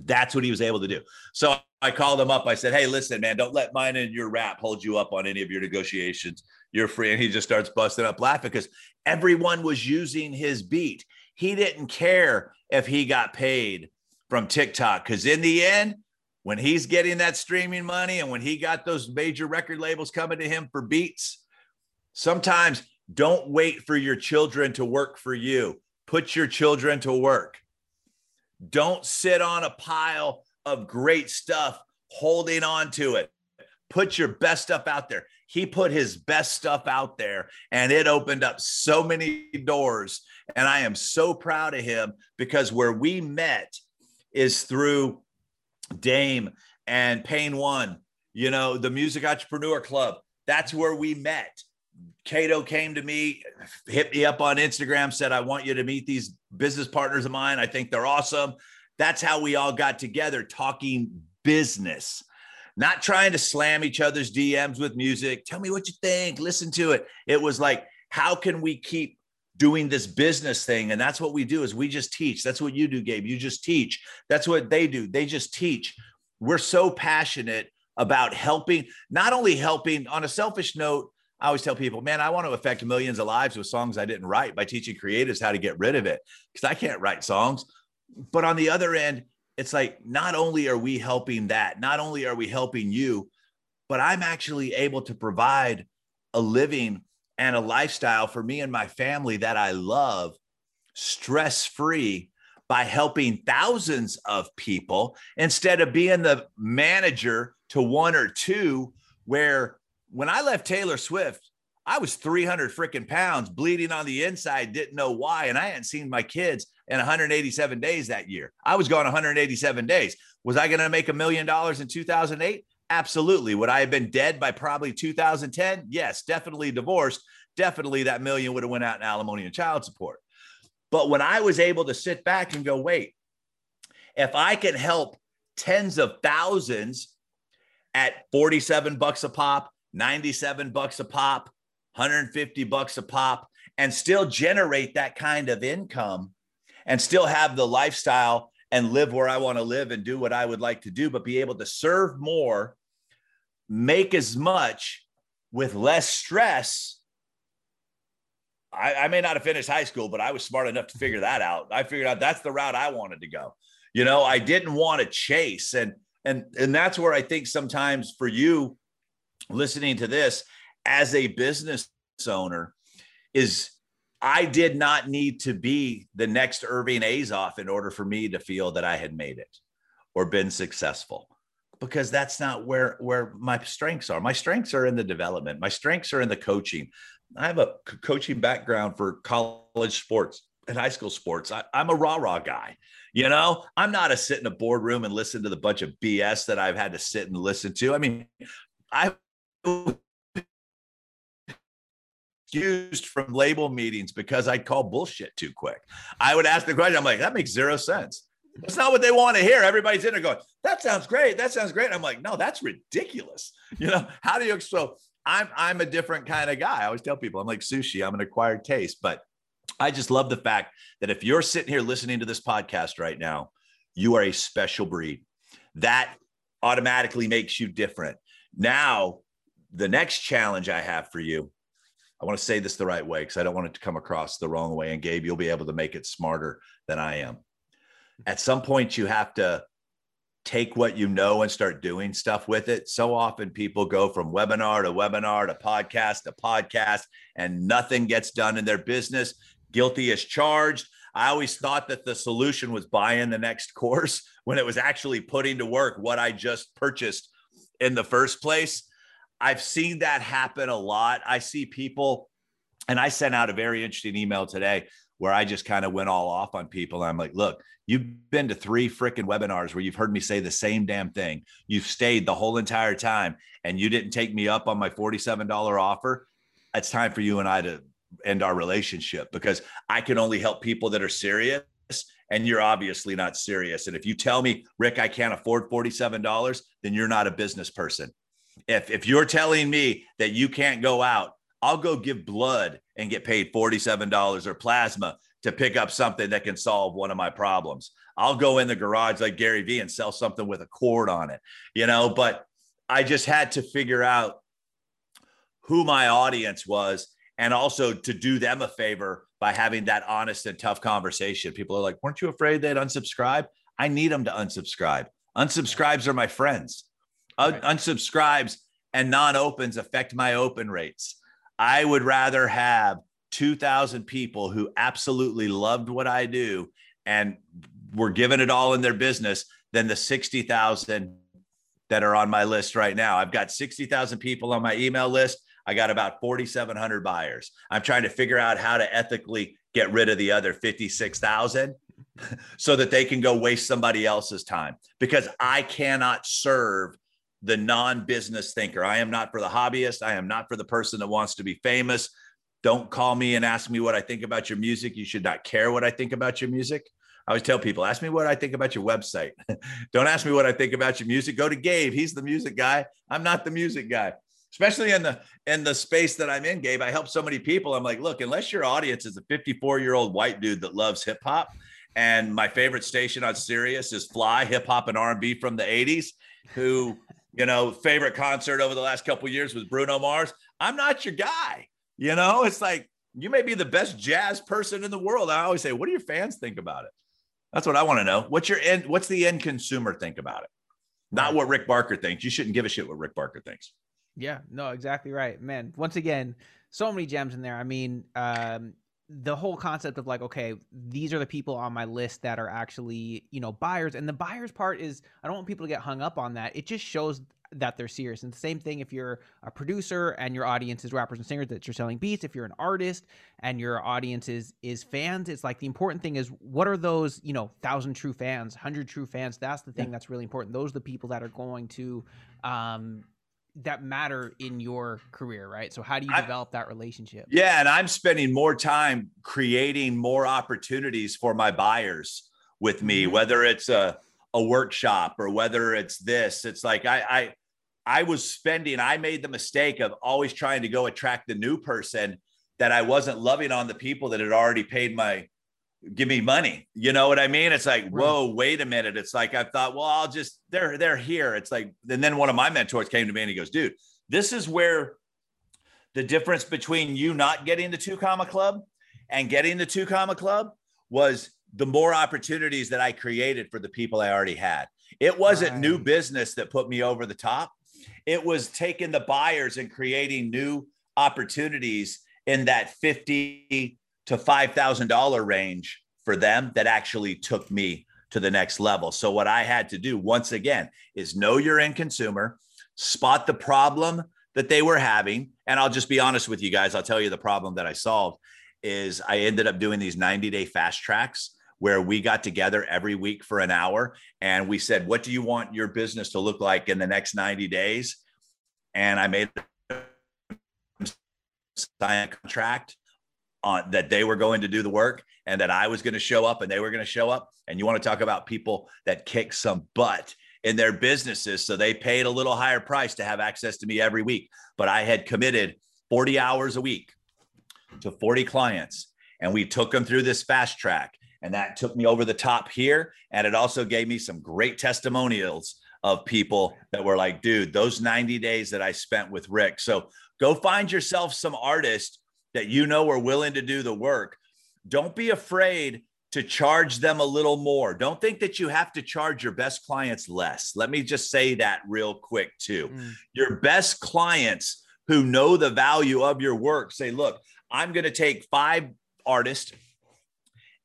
That's what he was able to do. So I called him up. I said, Hey, listen, man, don't let mine and your rap hold you up on any of your negotiations. You're free. And he just starts busting up laughing because everyone was using his beat. He didn't care if he got paid from TikTok because in the end, when he's getting that streaming money and when he got those major record labels coming to him for beats, sometimes don't wait for your children to work for you. Put your children to work. Don't sit on a pile of great stuff holding on to it. Put your best stuff out there. He put his best stuff out there and it opened up so many doors. And I am so proud of him because where we met is through Dame and Pain One, you know, the Music Entrepreneur Club. That's where we met. Kato came to me, hit me up on Instagram, said, I want you to meet these business partners of mine. I think they're awesome. That's how we all got together talking business, not trying to slam each other's DMs with music. Tell me what you think, listen to it. It was like, how can we keep doing this business thing. And that's what we do is we just teach. That's what you do gabe. You just teach. That's what they do. They just teach. We're so passionate about helping not only helping on a selfish note I always tell people, man, I want to affect millions of lives with songs I didn't write by teaching creatives how to get rid of it because I can't write songs. But on the other end, it's like not only are we helping that, not only are we helping you, but I'm actually able to provide a living and a lifestyle for me and my family that I love stress free by helping thousands of people instead of being the manager to one or two where when I left Taylor Swift, I was 300 freaking pounds, bleeding on the inside, didn't know why. And I hadn't seen my kids in 187 days that year. I was gone 187 days. Was I going to make a million dollars in 2008? Absolutely. Would I have been dead by probably 2010? Yes, definitely divorced. Definitely that million would have went out in alimony and child support. But when I was able to sit back and go, wait, if I can help tens of thousands at 47 bucks a pop, 97 bucks a pop, 150 bucks a pop, and still generate that kind of income and still have the lifestyle and live where I want to live and do what I would like to do, but be able to serve more, make as much with less stress. I, I, may not have finished high school, but I was smart enough to figure that out. I figured out that's the route I wanted to go. You know, I didn't want to chase. And and and that's where I think sometimes for you, listening to this as a business owner is I did not need to be the next Irving Azoff in order for me to feel that I had made it or been successful because that's not where where my strengths are. My strengths are in the development. My strengths are in the coaching. I have a coaching background for college sports and high school sports. I, am a rah rah guy. You know, I'm not a sit in a boardroom and listen to the bunch of BS that I've had to sit and listen to. I mean, I excused from label meetings because I'd call bullshit too quick. I would ask the question, I'm like, that makes zero sense. That's not what they want to hear. Everybody's in there going, that sounds great. That sounds great. I'm like, no, that's ridiculous. <laughs> You know, how do you so I'm I'm a different kind of guy. I always tell people I'm like sushi, I'm an acquired taste, but I just love the fact that if you're sitting here listening to this podcast right now, you are a special breed. That automatically makes you different. Now, the next challenge I have for you, I want to say this the right way because I don't want it to come across the wrong way. And Gabe, you'll be able to make it smarter than I am. At some point, you have to take what you know and start doing stuff with it. So often people go from webinar to webinar to podcast to podcast and nothing gets done in their business. Guilty as charged. I always thought that the solution was buying the next course <laughs> when it was actually putting to work what I just purchased in the first place. I've seen that happen a lot. I see people And I sent out a very interesting email today where I just kind of went all off on people. I'm like, look, you've been to three freaking webinars where you've heard me say the same damn thing. You've stayed the whole entire time and you didn't take me up on my $47 offer. It's time for you and I to end our relationship because I can only help people that are serious and you're obviously not serious. And if you tell me, Rick, I can't afford $47, then you're not a business person. If, if you're telling me that you can't go out, I'll go give blood and get paid $47 or plasma to pick up something that can solve one of my problems. I'll go in the garage like Gary Vee and sell something with a cord on it, you know, but I just had to figure out who my audience was and also to do them a favor by having that honest and tough conversation. People are like, weren't you afraid they'd unsubscribe? I need them to unsubscribe. Unsubscribes are my friends. Right. unsubscribes and non opens affect my open rates. I would rather have 2,000 people who absolutely loved what I do and were giving it all in their business than the 60,000 that are on my list right now. I've got 60,000 people on my email list. I got about 4,700 buyers. I'm trying to figure out how to ethically get rid of the other 56,000 <laughs> so that they can go waste somebody else's time because I cannot serve the non business thinker. I am not for the hobbyist. I am not for the person that wants to be famous. Don't call me and ask me what I think about your music. You should not care what I think about your music. I always tell people, ask me what I think about your website. <laughs> Don't ask me what I think about your music. Go to Gabe. He's the music guy. I'm not the music guy. Especially in the in the space that I'm in, Gabe. I help so many people. I'm like, look, unless your audience is a 54 year old white dude that loves hip hop, and my favorite station on Sirius is Fly Hip Hop and R&B from the 80s, who you know, favorite concert over the last couple years was Bruno Mars. I'm not your guy. You know, it's like you may be the best jazz person in the world. I always say, what do your fans think about it? That's what I want to know. What's your end? What's the end consumer think about it? Not what Rick Barker thinks. You shouldn't give a shit what Rick Barker thinks. Yeah, no, exactly right, man. Once again, so many gems in there. I mean, um, the whole concept of like okay these are the people on my list that are actually you know buyers and the buyers part is i don't want people to get hung up on that. It just shows that they're serious and the same thing if you're a producer and your audience is rappers and singers that you're selling beats if you're an artist and your audience is is fans it's like the important thing is what are those you know thousand true fans hundred true fans? That's the thing yeah. that's really important. Those are the people that are going to um that matter in your career, right? So how do you develop I, that relationship? Yeah, and I'm spending more time creating more opportunities for my buyers with me, mm-hmm. whether it's a a workshop or whether it's this. It's like I I I was spending I made the mistake of always trying to go attract the new person that I wasn't loving on the people that had already paid my give me money. You know what I mean? It's like, whoa, wait a minute. It's like I thought, well, I'll just they're they're here. It's like, and then one of my mentors came to me and he goes, dude, this is where the difference between you not getting the two comma club and getting the two comma club was the more opportunities that I created for the people I already had. It wasn't right. new business that put me over the top. It was taking the buyers and creating new opportunities in that 50 to $5,000 range for them that actually took me to the next level. So, what I had to do once again is know your end consumer, spot the problem that they were having. And I'll just be honest with you guys, I'll tell you the problem that I solved is I ended up doing these 90 day fast tracks where we got together every week for an hour and we said, What do you want your business to look like in the next 90 days? And I made a contract on that they were going to do the work and that I was going to show up and they were going to show up. And you want to talk about people that kick some butt in their businesses. So they paid a little higher price to have access to me every week. But I had committed 40 hours a week to 40 clients. And we took them through this fast track. And that took me over the top here. And it also gave me some great testimonials of people that were like, dude, those 90 days that I spent with Rick. So go find yourself some artist that you know are willing to do the work, don't be afraid to charge them a little more. Don't think that you have to charge your best clients less. Let me just say that real quick, too. Mm. Your best clients who know the value of your work say, look, I'm going to take five artists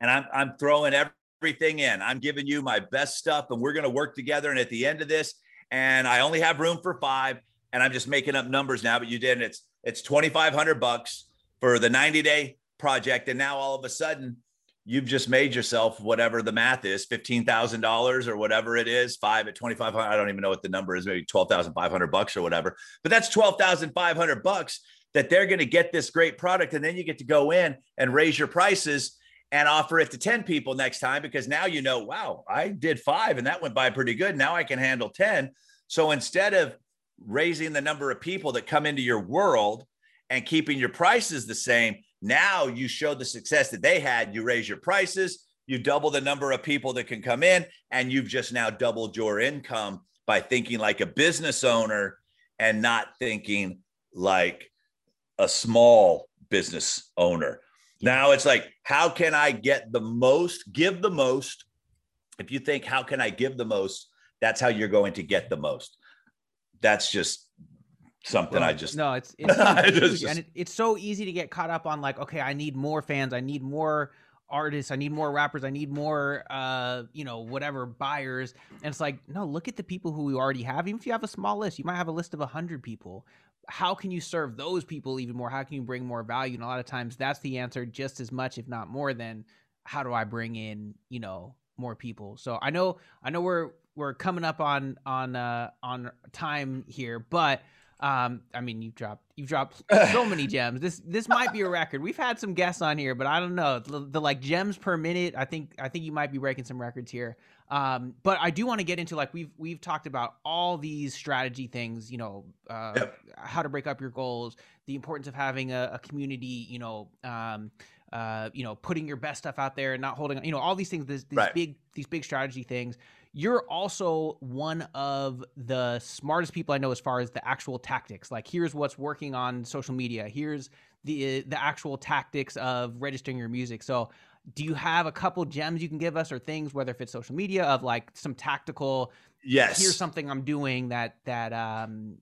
and I'm, I'm throwing everything in. I'm giving you my best stuff and we're going to work together. And at the end of this, and I only have room for five, and I'm just making up numbers now, but you did. And it's it's 2,500 bucks for the 90 day project. And now all of a sudden, you've just made yourself whatever the math is $15,000 or whatever it is, five at 2,500. I don't even know what the number is, maybe 12,500 bucks or whatever, but that's 12,500 bucks that they're going to get this great product. And then you get to go in and raise your prices and offer it to 10 people next time because now you know, wow, I did five and that went by pretty good. Now I can handle 10. So instead of raising the number of people that come into your world and keeping your prices the same, now you show the success that they had. You raise your prices, you double the number of people that can come in, and you've just now doubled your income by thinking like a business owner and not thinking like a small business owner. Now it's like, how can I get the most, give the most? If you think, how can I give the most? That's how you're going to get the most. That's just something well, I just no, it's <laughs> it's just, and it, it's so easy to get caught up on like, okay, I need more fans, I need more artists, I need more rappers, I need more uh, you know, whatever buyers. And it's like, no, look at the people who we already have. Even if you have a small list, you might have a list of a hundred people. How can you serve those people even more? How can you bring more value? And a lot of times that's the answer just as much, if not more than how do I bring in, you know, more people. So I know I know we're we're coming up on on uh on time here, but um, I mean, you've dropped you've dropped <laughs> so many gems. This this might be a record. We've had some guests on here, but I don't know the, the like gems per minute. I think I think you might be breaking some records here. Um, but I do want to get into like we've we've talked about all these strategy things. You know, uh, yep. how to break up your goals, the importance of having a, a community. You know. Um, uh, you know, putting your best stuff out there and not holding, you know, all these things, these, these right. big, these big strategy things you're also one of the smartest people I know as far as the actual tactics. Like, here's what's working on social media. Here's the the actual tactics of registering your music. So, do you have a couple gems you can give us, or things, whether if it's social media, of like some tactical? Yes. Here's something I'm doing that that um.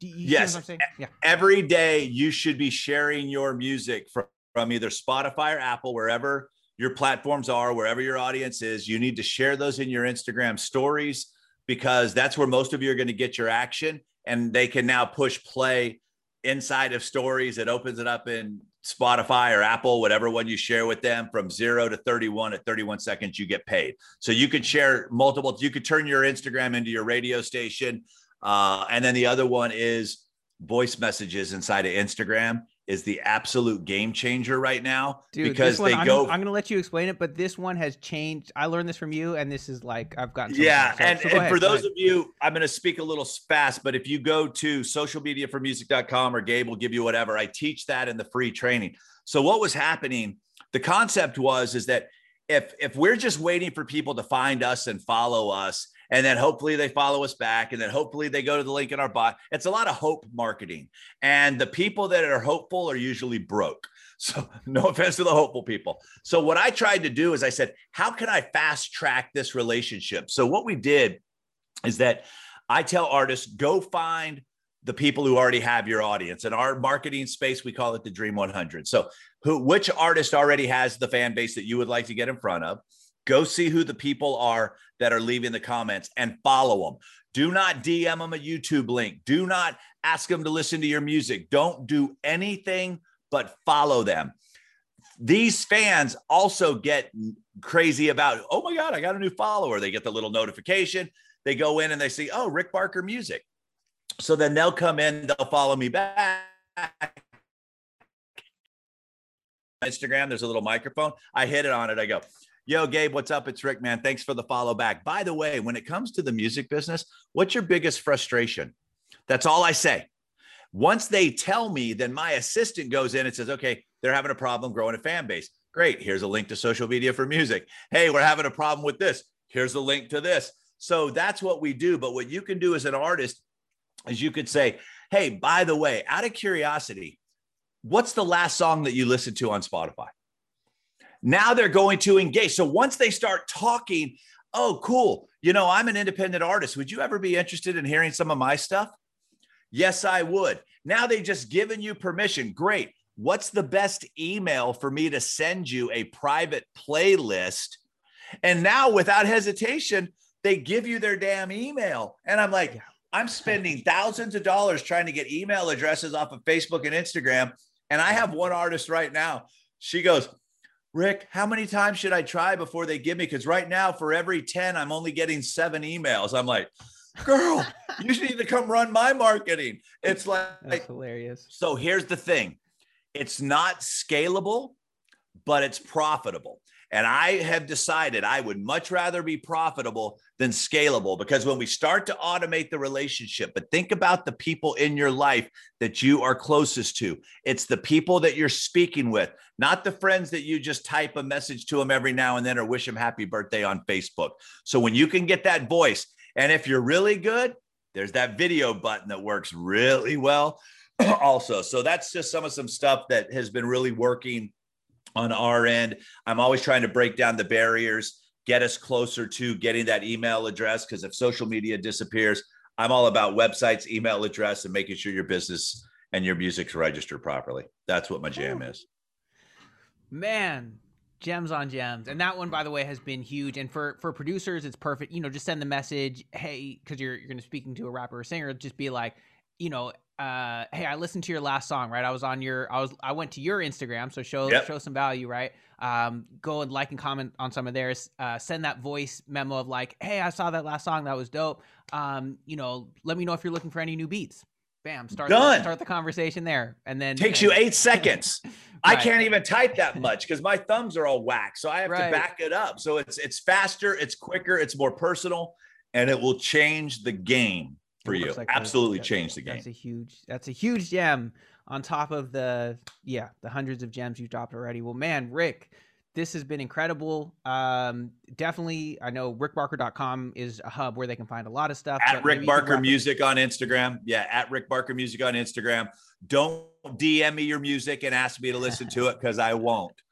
yes. Yeah. Every day you should be sharing your music from from either Spotify or Apple, wherever your platforms are, wherever your audience is. You need to share those in your Instagram stories because that's where most of you are going to get your action. And they can now push play inside of stories. It opens it up in Spotify or Apple, whatever one you share with them from zero to 31 at 31 seconds, you get paid. So you could share multiple, you could turn your Instagram into your radio station. Uh, and then the other one is voice messages inside of Instagram is the absolute game changer right now Dude, because one, they I'm, go. I'm going to let you explain it, but this one has changed. I learned this from you, and this is like I've gotten. Yeah, so, and, so and ahead, for those of you, I'm going to speak a little fast, but if you go to socialmediaformusic.com or Gabe will give you whatever, I teach that in the free training. So what was happening? The concept was is that if if we're just waiting for people to find us and follow us and then hopefully they follow us back and then hopefully they go to the link in our bot it's a lot of hope marketing. And the people that are hopeful are usually broke. <laughs> So no offense to the hopeful people. So what i tried to do is i said how can i fast track this relationship? So what we did is that i tell artists go find the people who already have your audience. In our marketing space we call it the dream 100 so who which artist already has the fan base that you would like to get in front of Go see who the people are that are leaving the comments and follow them. Do not DM them a YouTube link. Do not ask them to listen to your music. Don't do anything but follow them. These fans also get crazy about, oh my God, I got a new follower. They get the little notification. They go in and they see, oh, Rick Barker music. So then they'll come in, they'll follow me back. Instagram, there's a little microphone. I hit it on it. I go, Yo, Gabe, what's up? It's Rick, man. Thanks for the follow back. By the way, when it comes to the music business, what's your biggest frustration? That's all I say. Once they tell me, then my assistant goes in and says, okay, they're having a problem growing a fan base. Great. Here's a link to social media for music. Hey, we're having a problem with this. Here's a link to this. So that's what we do. But what you can do as an artist is you could say, hey, by the way, out of curiosity, what's the last song that you listened to on Spotify? Now they're going to engage. So once they start talking, oh, cool. You know, I'm an independent artist. Would you ever be interested in hearing some of my stuff? Yes, I would. Now they just given you permission. Great. What's the best email for me to send you a private playlist? And now, without hesitation, they give you their damn email. And I'm like, I'm spending thousands of dollars trying to get email addresses off of Facebook and Instagram And I have one artist right now. She goes, Rick, how many times should I try before they give me? Because right now, for every 10, I'm only getting seven emails. I'm like, girl, you need to come run my marketing. It's like, That's hilarious. So here's the thing it's not scalable, but it's profitable. And I have decided I would much rather be profitable than scalable because when we start to automate the relationship, but think about the people in your life that you are closest to. It's the people that you're speaking with, not the friends that you just type a message to them every now and then or wish them happy birthday on Facebook. So when you can get that voice, and if you're really good, there's that video button that works really well <clears throat> also. So that's just some of some stuff that has been really working on our end. I'm always trying to break down the barriers, get us closer to getting that email address. Because if social media disappears, I'm all about websites, email address, and making sure your business and your music's registered properly. That's what my jam is. Man, gems on gems and that one by the way has been huge and for for producers it's perfect you know just send the message hey because you're you're going to speaking to a rapper or singer just be like you know uh, hey, I listened to your last song, right? I was on your, I was, I went to your Instagram, so show yep. show some value, right? Um, go and like and comment on some of theirs. Uh, send that voice memo of like, hey, I saw that last song, that was dope. Um, you know, let me know if you're looking for any new beats. Bam, start Done. The, start the conversation there, and then takes and, you eight seconds. <laughs> right. I can't even type that <laughs> much because my thumbs are all whacked, so I have right. to back it up. So it's it's faster, it's quicker, it's more personal, and it will change the game for you. Like Absolutely change the game. That's a huge. That's a huge gem on top of the yeah the hundreds of gems you've dropped already. Well, man, Rick, this has been incredible. Um, definitely, I know rickbarker.com is a hub where they can find a lot of stuff. At Rick Barker Music on Instagram. Yeah, at Rick Barker Music on Instagram. Don't DM me your music and ask me to listen to it because I won't. <laughs>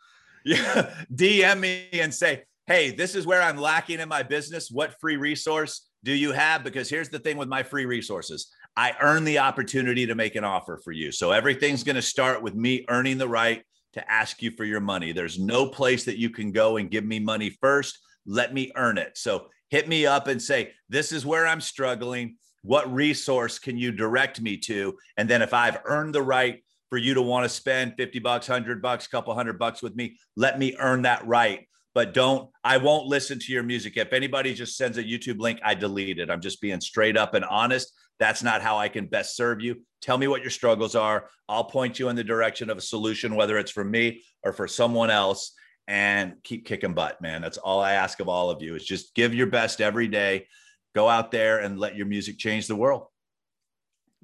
Yeah, DM me and say, hey, this is where I'm lacking in my business. What free resource do you have? Because here's the thing with my free resources I earn the opportunity to make an offer for you. So everything's going to start with me earning the right to ask you for your money. There's no place that you can go and give me money first. Let me earn it. So hit me up and say, This is where I'm struggling. What resource can you direct me to? And then if I've earned the right for you to want to spend 50 bucks, 100 bucks, couple hundred bucks with me, let me earn that right but don't i won't listen to your music. If anybody just sends a youtube link i delete it. I'm just being straight up and honest. That's not how i can best serve you. Tell me what your struggles are. I'll point you in the direction of a solution whether it's for me or for someone else and keep kicking butt man. That's all i ask of all of you is just give your best every day. Go out there and let your music change the world.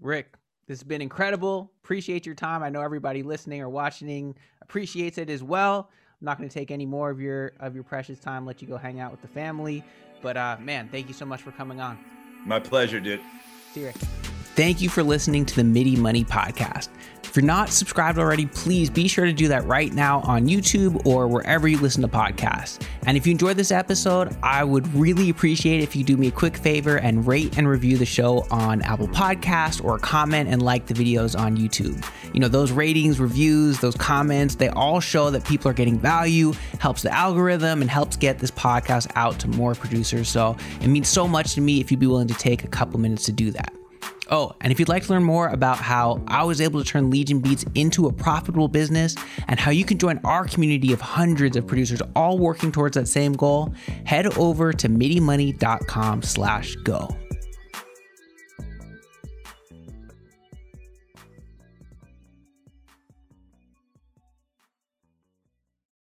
Rick this has been incredible. Appreciate your time. I know everybody listening or watching appreciates it as well I'm not going to take any more of your of your precious time. Let you go hang out with the family. But uh, man, thank you so much for coming on. My pleasure, dude. See you. Thank you for listening to the MIDI Money Podcast. If you're not subscribed already, please be sure to do that right now on YouTube or wherever you listen to podcasts. And if you enjoyed this episode, I would really appreciate if you do me a quick favor and rate and review the show on Apple Podcasts or comment and like the videos on YouTube. You know, those ratings, reviews, those comments, they all show that people are getting value, helps the algorithm, and helps get this podcast out to more producers. So it means so much to me if you'd be willing to take a couple minutes to do that. Oh, and if you'd like to learn more about how I was able to turn Legion Beats into a profitable business and how you can join our community of hundreds of producers all working towards that same goal, head over to midimoney.com slash go.